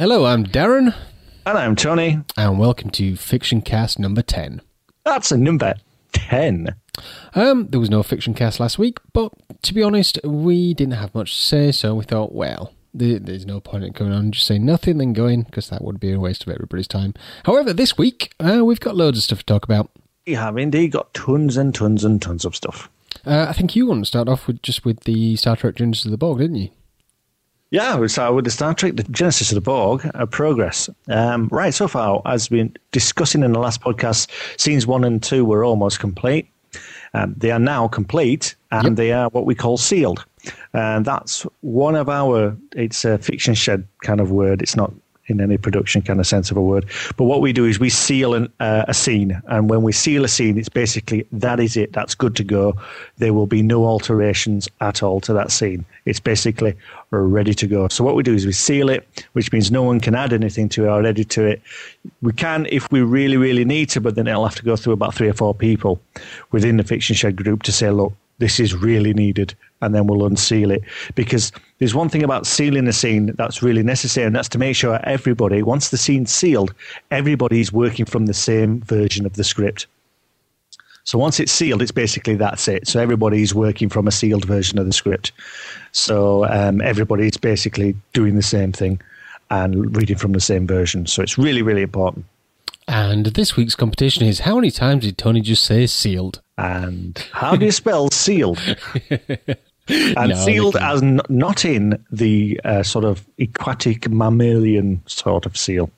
Hello, I'm Darren, And I'm Tony. and welcome to Fiction Cast number 10. That's a number 10. Um, there was no Fiction Cast last week, but to be honest, we didn't have much to say, so we thought, well, there's no point in going on and just saying nothing and going, because that would be a waste of everybody's time. However, this week, uh, we've got loads of stuff to talk about. We have indeed got tons and tons and tons of stuff. Uh, I think you want to start off with just with the Star Trek Genesis of the Borg, didn't you? Yeah, we start with the Star Trek, the Genesis of the Borg, uh, progress. Um, right, so far, as we've been discussing in the last podcast, scenes one and two were almost complete. Um, they are now complete, and Yep. they are what we call sealed. And that's one of our, it's a fiction shed kind of word. It's not in any production kind of sense of a word. But what we do is we seal an, uh, a scene. And when we seal a scene, it's basically that is it. That's good to go. There will be no alterations at all to that scene. It's basically ready to go. So what we do is we seal it, which means no one can add anything to it or edit to it. We can if we really, really need to, but then it'll have to go through about three or four people within the Fiction Shed group to say, look, this is really needed, and then we'll unseal it. Because there's one thing about sealing a scene that's really necessary, and that's to make sure everybody, once the scene's sealed, everybody's working from the same version of the script. So once it's sealed, it's basically that's it. So everybody's working from a sealed version of the script. So um, everybody's basically doing the same thing and reading from the same version. So it's really, really important. And this week's competition is how many times did Tony just say sealed? And how do you spell sealed? And No, sealed as n- not in the uh, sort of aquatic mammalian sort of seal,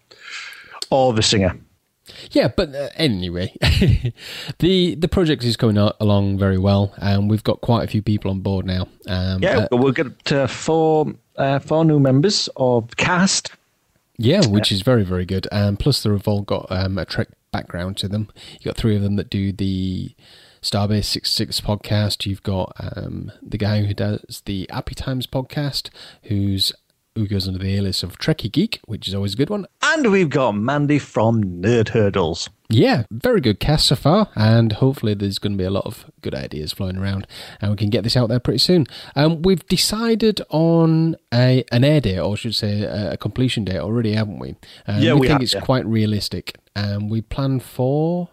or the singer. Yeah, but uh, anyway, the the project is going a- along very well, and we've got quite a few people on board now. Um, Yeah, uh, we'll get uh, four uh, four new members of cast. Yeah, which is very very good. Um, plus, they've all got um, a Trek background to them. You've got three of them that do the Starbase Six Six podcast. You've got um, the guy who does the Happy Times podcast, who's who goes under the alias of Trekkie Geek, which is always a good one. And we've got Mandy from Nerd Hurdles. Yeah, very good cast so far, and hopefully there's going to be a lot of good ideas flowing around, and we can get this out there pretty soon. Um, we've decided on a an air date, or I should say a, a completion date already, haven't we? Um, Yeah, we, we think have, it's yeah. quite realistic. Um, we plan for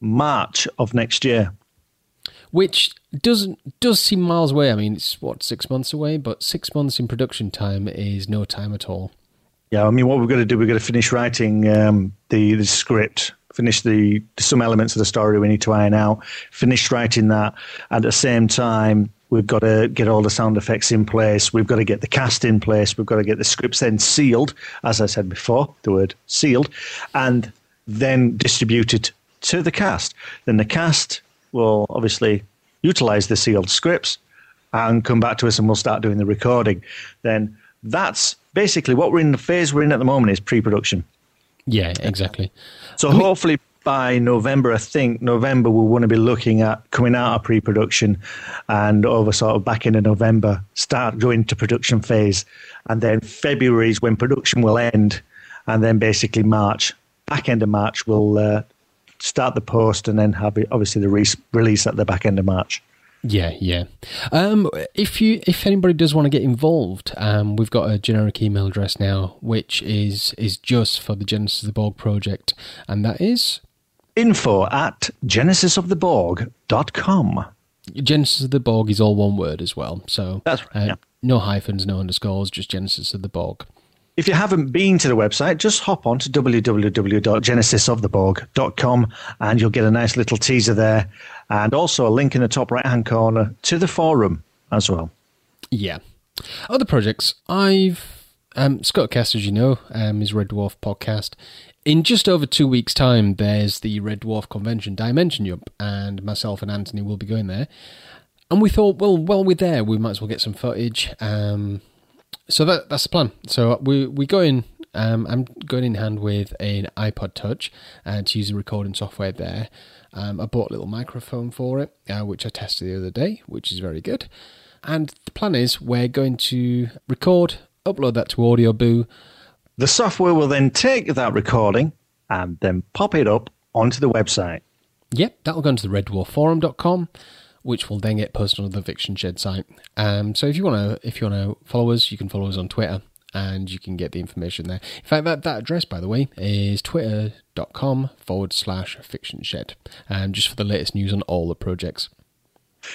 March of next year. which doesn't does seem miles away. I mean, it's what six months away, but six months in production time is no time at all. Yeah, I mean, what we've got to do, we've got to finish writing um, the the script, finish the some elements of the story we need to iron out, finish writing that. At the same time, we've got to get all the sound effects in place. We've got to get the cast in place. We've got to get the scripts then sealed, as I said before, the word sealed, and then distributed to the cast. Then the cast will obviously utilize the sealed scripts and come back to us and we'll start doing the recording. Then that's basically what we're in the phase we're in at the moment is pre-production. Yeah, exactly. So hopefully by November, I think November we'll want to be looking at coming out of pre-production and over sort of back into November start going to production phase, and then February is when production will end, and then basically March, back end of March, we'll uh, start the post and then have obviously the re- release at the back end of March. Yeah, yeah. Um, if you, if anybody does want to get involved, um, we've got a generic email address now, which is is just for the Genesis of the Borg project, and that is Info at genesisoftheborg.com. Genesis of the Borg is all one word as well. So That's right, uh, yeah. no hyphens, no underscores, just Genesis of the Borg. If you haven't been to the website, just hop on to www.genesisoftheborg.com and you'll get a nice little teaser there and also a link in the top right hand corner to the forum as well. Yeah. Other projects, I've um, Scuttercast, as you know, um, is Red Dwarf podcast. In just over two weeks' time, there's the Red Dwarf convention, Dimension Jump, and myself and Anthony will be going there. And we thought, well, while we're there, we might as well get some footage. Um, so that that's the plan. So we we go in. Um, I'm going in hand with an iPod Touch uh, to use the recording software there. Um, I bought a little microphone for it, uh, which I tested the other day, which is very good. And the plan is we're going to record, upload that to Audioboo. The software will then take that recording and then pop it up onto the website. Yep, that'll go into the reddwarfforum.com, which will then get posted on the Fiction Shed site. Um, so if you want to, if you want to follow us, you can follow us on Twitter and you can get the information there. In fact, that, that address, by the way, is twitter.com forward slash fiction shed, um, just for the latest news on all the projects.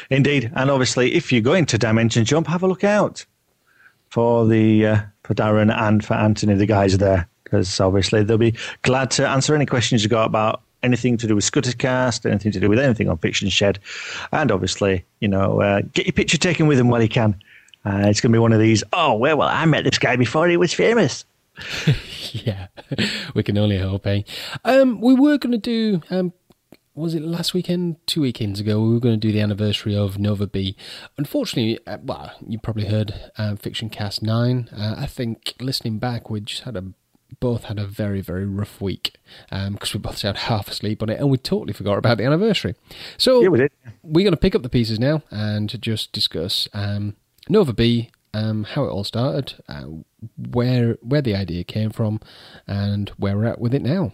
Indeed, and obviously, if you're going to Dimension Jump, have a look out for the uh, for Darren and for Anthony, the guys there, because obviously they'll be glad to answer any questions you got about anything to do with Scuttercast, anything to do with anything on Fiction Shed, and obviously, you know, uh, get your picture taken with him while you can. Uh, it's going to be one of these. Oh well, well, I met this guy before he was famous. yeah, we can only hope. Eh? Um, we were going to do. Um, was it last weekend? Two weekends ago, we were going to do the anniversary of Nova B. Unfortunately, uh, well, you probably heard um, Fiction Cast Nine. Uh, I think listening back, we just had a both had a very, very rough week because um, we both had half asleep on it and we totally forgot about the anniversary. So yeah, we did. we're going to pick up the pieces now and just discuss um, Nova B, um, how it all started, uh, where where the idea came from, and where we're at with it now.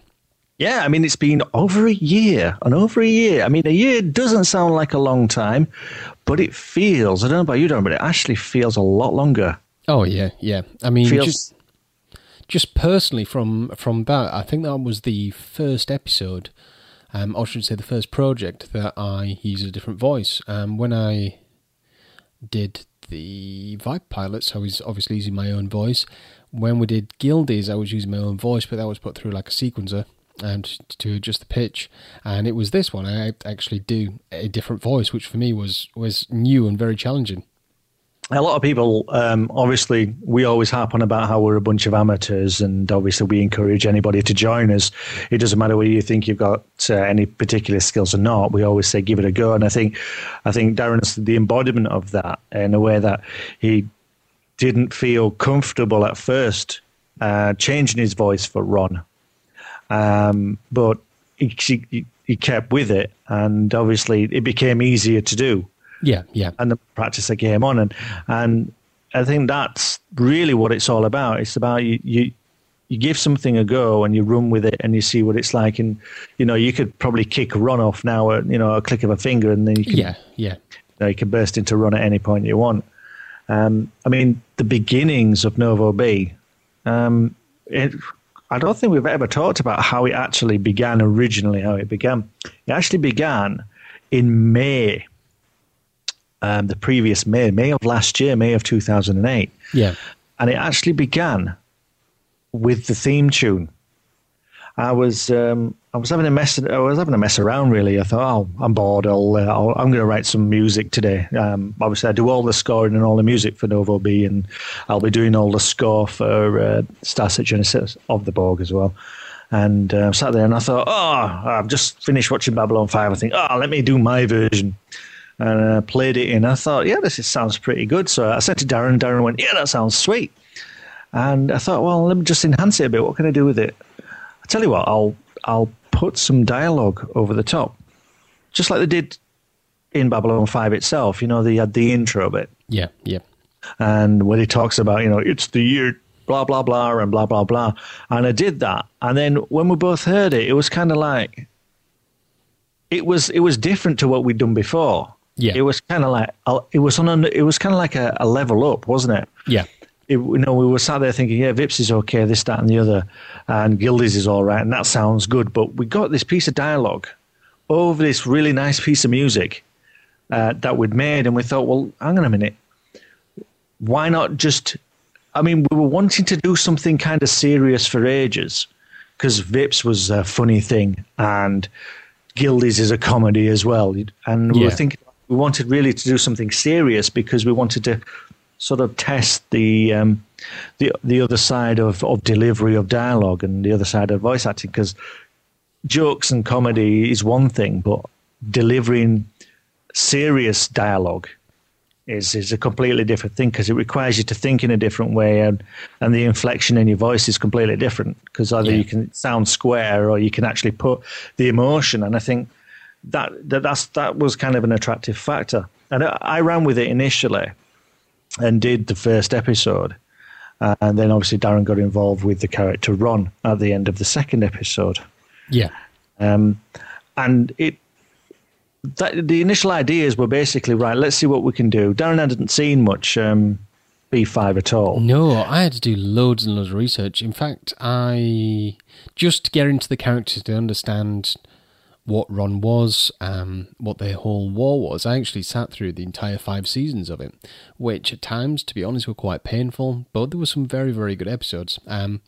Yeah, I mean, it's been over a year, and over a year. I mean, a year doesn't sound like a long time, but it feels, I don't know about you, Don, but it actually feels a lot longer. Oh, yeah, yeah. I mean, feels, just just personally from from that, I think that was the first episode, um, or I should say the first project that I used a different voice. Um, when I did the Vibe pilots, I was obviously using my own voice. When we did Guildies, I was using my own voice, but that was put through like a sequencer and to adjust the pitch. And it was this one I actually do a different voice, which for me was was new and very challenging a lot of people, um, obviously, we always harp on about how we're a bunch of amateurs, and obviously, we encourage anybody to join us. It doesn't matter whether you think you've got uh, any particular skills or not. We always say, give it a go. And I think, I think Darren's the embodiment of that in a way that he didn't feel comfortable at first uh, changing his voice for Ron, um, but he, he, he kept with it, and obviously, it became easier to do. Yeah, yeah. And the practice the game on, and and I think that's really what it's all about. It's about you you you give something a go and you run with it and you see what it's like. And you know, you could probably kick run off now at you know a click of a finger, and then you can yeah yeah you, know, you can burst into run at any point you want. Um, I mean, the beginnings of Novo B. Um, it, I don't think we've ever talked about how it actually began originally. How it began. It actually began in May um, the previous May, May of last year, May of 2008. Yeah. And it actually began with the theme tune. I was um, I was having a mess. I was having a mess around. Really, I thought, oh, I'm bored. I'll, uh, i am going to write some music today. Um, obviously, I do all the scoring and all the music for Novo B, and I'll be doing all the score for uh, Starset Genesis of the Borg as well. And uh, I sat there and I thought, oh, I've just finished watching Babylon Five. I think, oh, let me do my version and I played it in. I thought, yeah, this sounds pretty good. So I said to Darren, Darren went, yeah, that sounds sweet. And I thought, well, let me just enhance it a bit. What can I do with it? I tell you what, I'll I'll put some dialogue over the top, just like they did in Babylon Five itself. You know, they had the intro bit. Yeah, yeah. And when he talks about, you know, it's the year blah blah blah and blah blah blah, and I did that. And then when we both heard it, it was kind of like it was it was different to what we'd done before. Yeah, it was kind of like it was on a, it was kind of like a, a, level up, wasn't it? Yeah. It, you know, we were sat there thinking, yeah, Vips is okay, this, that, and the other, and Guildies is all right, and that sounds good. But we got this piece of dialogue over this really nice piece of music uh, that we'd made, and we thought, well, hang on a minute, why not just? I mean, we were wanting to do something kind of serious for ages because Vips was a funny thing, and Guildies is a comedy as well, and we yeah. were thinking we wanted really to do something serious because we wanted to sort of test the um, the the other side of, of delivery of dialogue and the other side of voice acting because jokes and comedy is one thing, but delivering serious dialogue is is a completely different thing because it requires you to think in a different way and and the inflection in your voice is completely different because either yeah. you can sound square or you can actually put the emotion and I think that, that that's that was kind of an attractive factor. And I, I ran with it initially and did the first episode. Uh, and then obviously Darren got involved with the character Ron at the end of the second episode. Yeah. Um, and it that, the initial ideas were basically right. Let's see what we can do. Darren hadn't seen much um, B5 at all. No, I had to do loads and loads of research. In fact, I just to get into the characters to understand what Ron was, um, what the whole war was. I actually sat through the entire five seasons of it, which at times, to be honest, were quite painful. But there were some very, very good episodes. Um,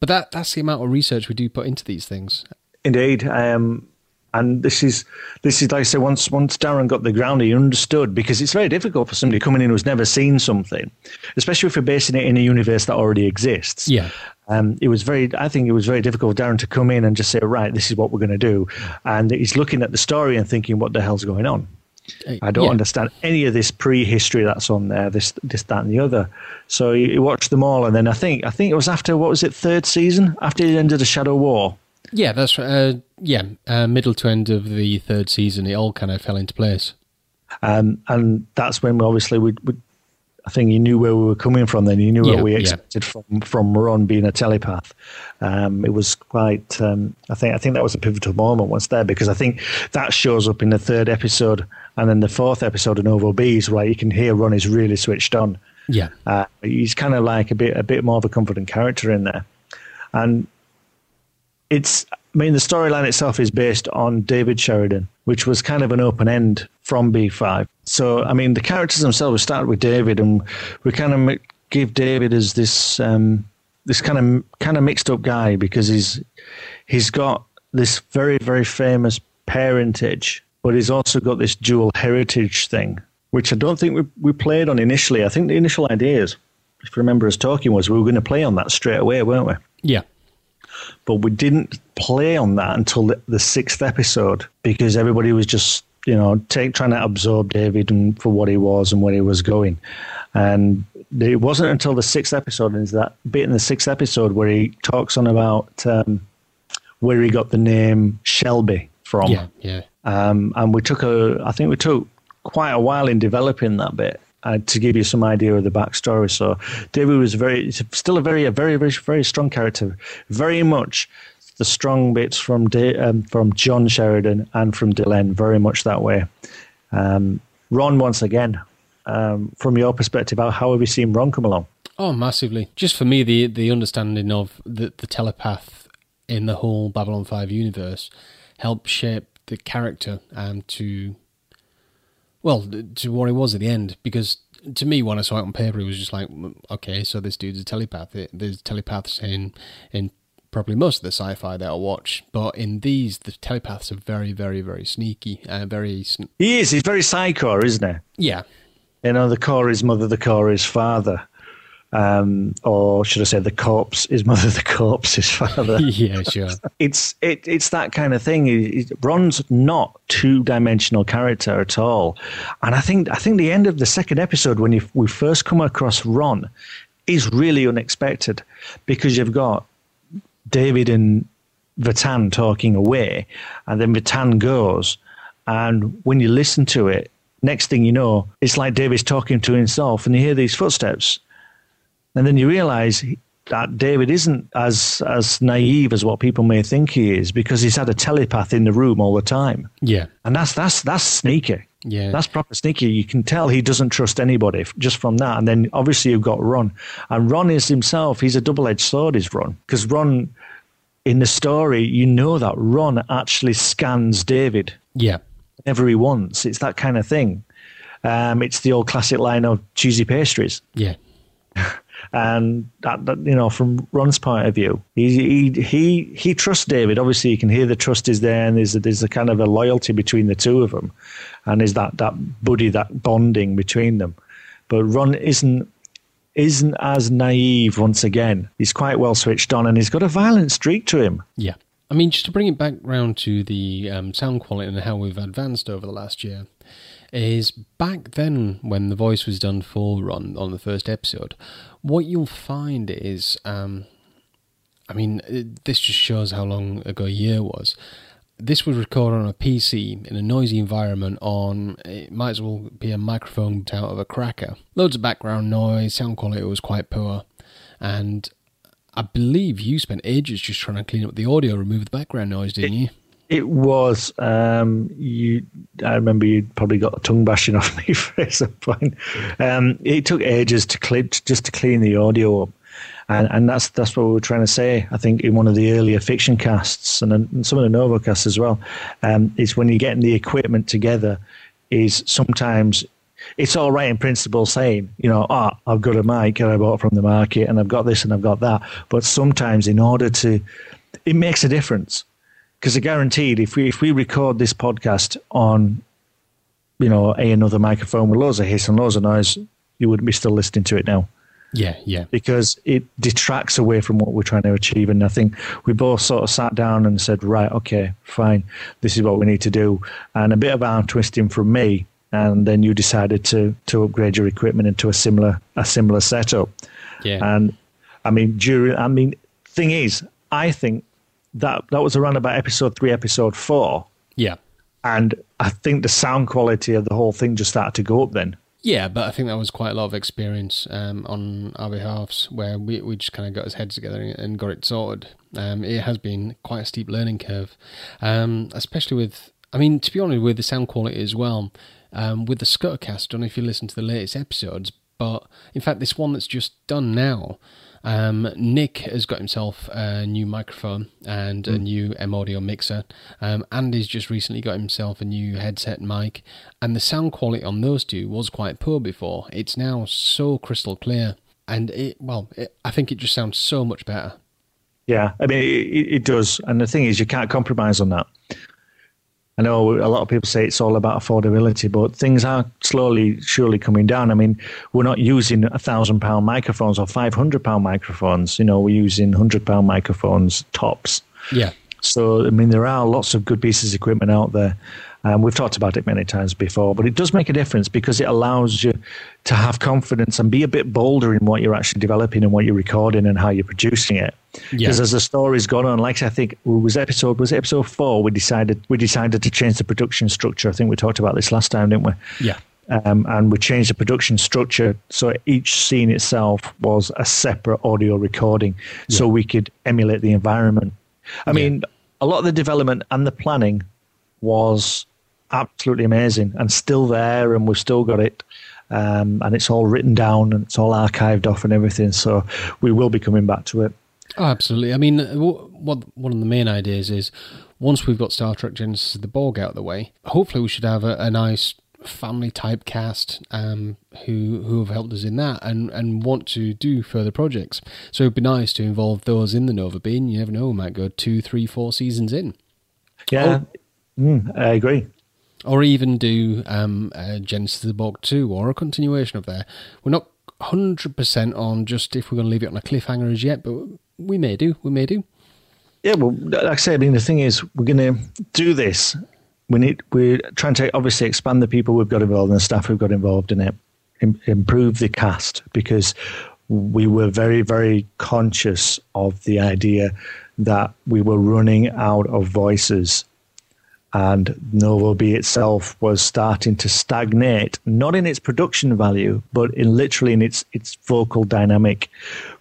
but that that's the amount of research we do put into these things. Indeed. Um, and this is this is like I say, once once Darren got the ground, he understood because it's very difficult for somebody coming in who's never seen something, especially if you're basing it in a universe that already exists. Yeah. Um, it was very, I think it was very difficult for Darren to come in and just say, right, this is what we're going to do. And he's looking at the story and thinking, what the hell's going on? Uh, I don't yeah. understand any of this pre-history that's on there, this, this, that, and the other. So you, you watched them all, and then I think, I think it was after what was it, third season, after the end of the Shadow War. Yeah, that's right. Uh, yeah, uh, middle to end of the third season, it all kind of fell into place. Um, and that's when obviously we, we, I think you knew where we were coming from. Then you knew Yeah, what we yeah. expected from from Ron being a telepath. Um, it was quite. Um, I think I think that was a pivotal moment once there because I think that shows up in the third episode and then the fourth episode of Novo Bees where you can hear Ron is really switched on. Yeah, Uh, he's kind of like a bit a bit more of a confident character in there, and it's. I mean, the storyline itself is based on David Sheridan, which was kind of an open end from B5. So, I mean, the characters themselves start with David, and we kind of give David as this um, this kind of kind of mixed up guy because he's he's got this very very famous parentage, but he's also got this dual heritage thing, which I don't think we we played on initially. I think the initial ideas, if you remember us talking, was we were going to play on that straight away, weren't we? yeah, but we didn't play on that until the, the sixth episode because everybody was just you know take, trying to absorb David and for what he was and where he was going, and it wasn't until the sixth episode and is that bit in the sixth episode where he talks on about um, where he got the name Shelby from, yeah, yeah. um, and we took a I think we took quite a while in developing that bit. Uh, to give you some idea of the backstory, so David was very, still a very, a very, very, very strong character. Very much the strong bits from um, from John Sheridan and from Delenn, very much that way. Um, Ron, once again, um, from your perspective, how, how have you seen Ron come along? Oh, massively. Just for me, the the understanding of the the telepath in the whole Babylon Five universe helped shape the character um, to well to what it was at the end. Because to me, when I saw it on paper, it was just like, okay, so this dude's a telepath. There's telepaths in in probably most of the sci-fi that I watch, but in these, the telepaths are very, very, very sneaky. Uh, very, sn- He is. He's very psycho, isn't he? yeah, You know, the Corps is mother, the Corps is father. Um, or should I say, the corpse is mother, the corpse is father. yeah, sure. it's it, it's that kind of thing. He- he- Ron's not two dimensional character at all, and I think I think the end of the second episode when you, we first come across Ron is really unexpected because you've got David and Vatan talking away, and then Vatan goes, and when you listen to it, next thing you know, it's like David's talking to himself, and you hear these footsteps, and then you realize that David isn't as as naive as what people may think he is because he's had a telepath in the room all the time, Yeah, and that's that's that's sneaky. yeah. That's proper sneaky. You can tell he doesn't trust anybody just from that. And then obviously you've got Ron. And Ron is himself, he's a double edged sword, is Ron. Because Ron, in the story, you know that Ron actually scans David yeah. whenever he wants. It's that kind of thing. Um, it's the old classic line of cheesy pastries. Yeah. And that, that you know, from Ron's point of view, he he he he trusts David. Obviously, you can hear the trust is there, and there's a, there's a kind of a loyalty between the two of them, and is that that buddy, that bonding between them. But Ron isn't isn't as naive. Once again, he's quite well switched on, and he's got a violent streak to him. Yeah. I mean, just to bring it back round to the um, sound quality and how we've advanced over the last year, is back then when the voice was done for Ron on the first episode, what you'll find is, um, I mean, it, this just shows how long ago a year was. This was recorded on a PC in a noisy environment on, it might as well be a microphone out of a cracker. Loads of background noise, sound quality was quite poor, and I believe you spent ages just trying to clean up the audio, remove the background noise, didn't you? It was. Um, you. I remember you probably got a tongue bashing off me for some point. Um, it took ages to clean, just to clean the audio up, and and that's that's what we were trying to say. I think in one of the earlier fiction casts and, and some of the Novo casts as well, um, is when you're getting the equipment together, is sometimes it's all right in principle saying, you know, oh, I've got a mic and I bought from the market and I've got this and I've got that. But sometimes in order to, it makes a difference because I guaranteed if we if we record this podcast on, you know, a another microphone with loads of hiss and loads of noise, you wouldn't be still listening to it now. Yeah, yeah. Because it detracts away from what we're trying to achieve. And I think we both sort of sat down and said, right, okay, fine, this is what we need to do. And a bit of arm twisting from me, and then you decided to to upgrade your equipment into a similar a similar setup. Yeah. And I mean, during I mean, thing is, I think that that was around about episode three, episode four. Yeah. And I think the sound quality of the whole thing just started to go up then. Yeah, but I think that was quite a lot of experience um, on our behalfs where we, we just kind of got his heads together and got it sorted. Um, it has been quite a steep learning curve, um, especially with, I mean, to be honest, with the sound quality as well. Um, with the Scuttercast, I don't know if you listen to the latest episodes, but in fact, this one that's just done now, um, Nick has got himself a new microphone and mm. a new M-Audio mixer. Um, Andy's just recently got himself a new headset mic, and the sound quality on those two was quite poor before. It's now so crystal clear, and it well, it, I think it just sounds so much better. Yeah, I mean it, it does, and the thing is, you can't compromise on that. I know a lot of people say it's all about affordability, but things are slowly, surely coming down. I mean, we're not using a thousand pound microphones or five hundred pound microphones. You know, we're using hundred pound microphones tops. Yeah. So I mean, there are lots of good pieces of equipment out there. Um, we've talked about it many times before, but it does make a difference because it allows you to have confidence and be a bit bolder in what you're actually developing and what you're recording and how you're producing it. Because yeah. as the story's gone on, like I think it was episode was episode four, we decided we decided to change the production structure. I think we talked about this last time, didn't we? Yeah. Um, and we changed the production structure so each scene itself was a separate audio recording, yeah. so we could emulate the environment. I yeah. mean, a lot of the development and the planning was absolutely amazing and still there, and we've still got it. Um, and it's all written down and it's all archived off and everything. So we will be coming back to it. Oh, absolutely. I mean, what one of the main ideas is once we've got Star Trek Genesis the Borg out of the way, hopefully we should have a, a nice family type cast um, who who have helped us in that and, and want to do further projects. So it'd be nice to involve those in the Nova Bean. You never know, we might go two, three, four seasons in. Yeah, oh, mm, I agree or even do um, Genesis of the Borg 2 or a continuation of there. We're not 100% on just if we're going to leave it on a cliffhanger as yet, but we may do. We may do. Yeah, well, like I say, I mean, the thing is, we're going to do this. We need, we're trying to obviously expand the people we've got involved and the staff we've got involved in it, Im- improve the cast because we were very, very conscious of the idea that we were running out of voices and Nova B itself was starting to stagnate, not in its production value, but in literally in its its vocal dynamic,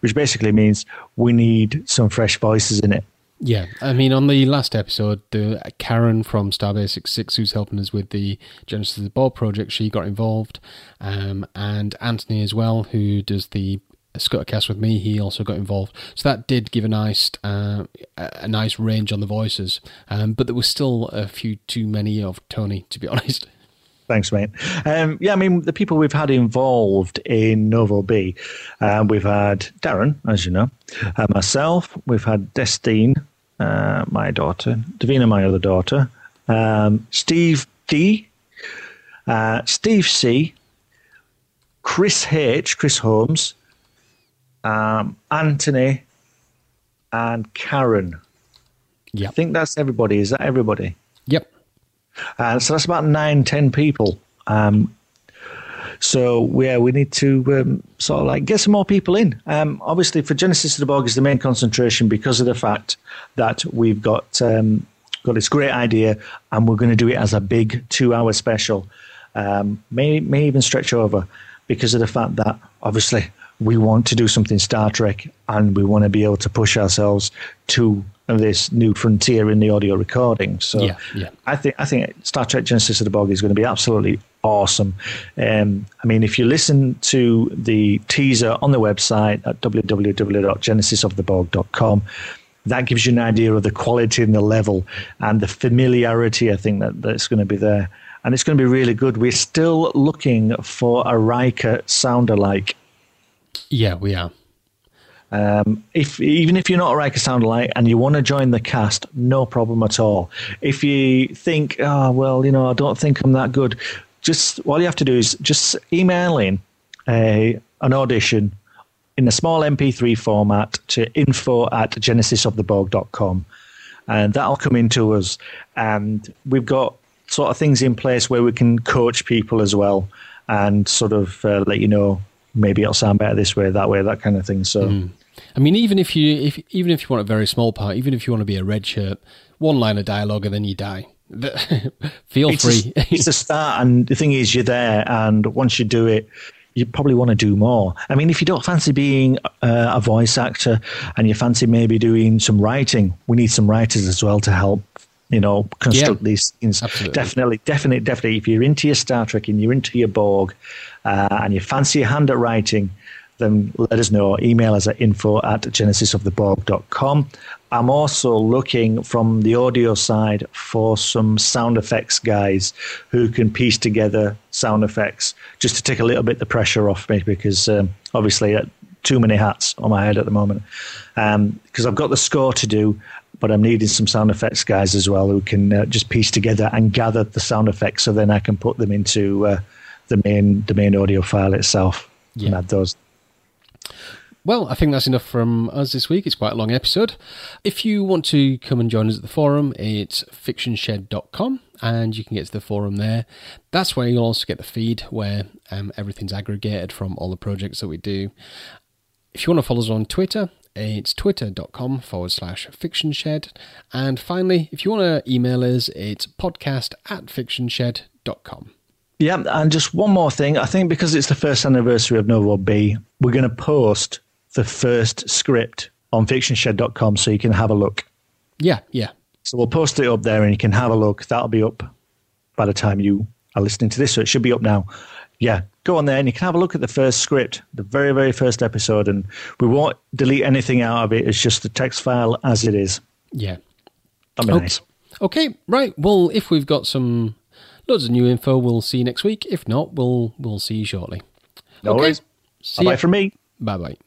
which basically means we need some fresh voices in it. Yeah, I mean, on the last episode, the Karen from Starbase Six, who's helping us with the Genesis of the Borg project, she got involved, um, and Anthony as well, who does the Scuttercast with me, he also got involved. So that did give a nice uh, a nice range on the voices, um, but there was still a few too many of Tony, to be honest. Thanks, mate. Um, yeah, I mean, the people we've had involved in Novo B, um, we've had Darren, as you know, uh, myself, we've had Destine, uh, my daughter, Davina, my other daughter, um, Steve D, uh, Steve C, Chris H, Chris Holmes, um, Anthony, and Karen. Yeah, I think that's everybody. Is that everybody? Yep. Uh, so that's about nine, ten people. Um, so yeah, we need to um, sort of like get some more people in. Um, obviously, for Genesis of the Borg is the main concentration because of the fact that we've got um, got this great idea, and we're going to do it as a big two-hour special. Um, may may even stretch over because of the fact that obviously we want to do something Star Trek and we want to be able to push ourselves to this new frontier in the audio recording. So Yeah, yeah. I think I think Star Trek Genesis of the Borg is going to be absolutely awesome. Um, I mean, if you listen to the teaser on the website at www.genesisoftheborg.com, that gives you an idea of the quality and the level and the familiarity. I think that that's going to be there, and it's going to be really good. We're still looking for a Riker sound alike. Yeah, we are. Um, if even if you're not a Riker sound alike and you want to join the cast, no problem at all. If you think, oh well, you know, I don't think I'm that good, just all you have to do is just email in a an audition in a small MP3 format to info at genesisoftheborg.com and that'll come into us. And we've got sort of things in place where we can coach people as well and sort of uh, let you know maybe it'll sound better this way, that way, that kind of thing. So. I mean, even if you if even if you want a very small part, even if you want to be a red shirt, one line of dialogue and then you die. Feel it's free. A, it's a start, and the thing is, you're there, and once you do it, you probably want to do more. I mean, if you don't fancy being uh, a voice actor, and you fancy maybe doing some writing, we need some writers as well to help. You know, construct Yeah, these scenes. absolutely. Definitely, definitely, definitely. If you're into your Star Trek and you're into your Borg, uh, and you fancy a hand at writing, then let us know. Email us at info at genesisoftheborg.com. I'm also looking from the audio side for some sound effects guys who can piece together sound effects just to take a little bit the pressure off me because um, obviously uh, too many hats on my head at the moment. Because I've got the score to do, but I'm needing some sound effects guys as well who can uh, just piece together and gather the sound effects so then I can put them into uh, the main the main audio file itself and add those. Well, I think that's enough from us this week. It's quite a long episode. If you want to come and join us at the forum, it's fictionshed.com and you can get to the forum there. That's where you'll also get the feed where um, everything's aggregated from all the projects that we do. If you want to follow us on Twitter, it's twitter.com forward slash fictionshed. And finally, if you want to email us, it's podcast at fictionshed.com. Yeah, and just one more thing. I think because it's the first anniversary of Novo B, we're going to post the first script on fictionshed.com so you can have a look. Yeah, yeah. So we'll post it up there and you can have a look. That'll be up by the time you are listening to this, so it should be up now. Yeah, go on there and you can have a look at the first script, the very, very first episode, and we won't delete anything out of it. It's just the text file as it is. Yeah. That'll be Oh, nice. Okay, right. Well, if we've got some loads of new info, we'll see you next week. If not, we'll we'll see you shortly. No okay. worries. See Bye from me. Bye bye.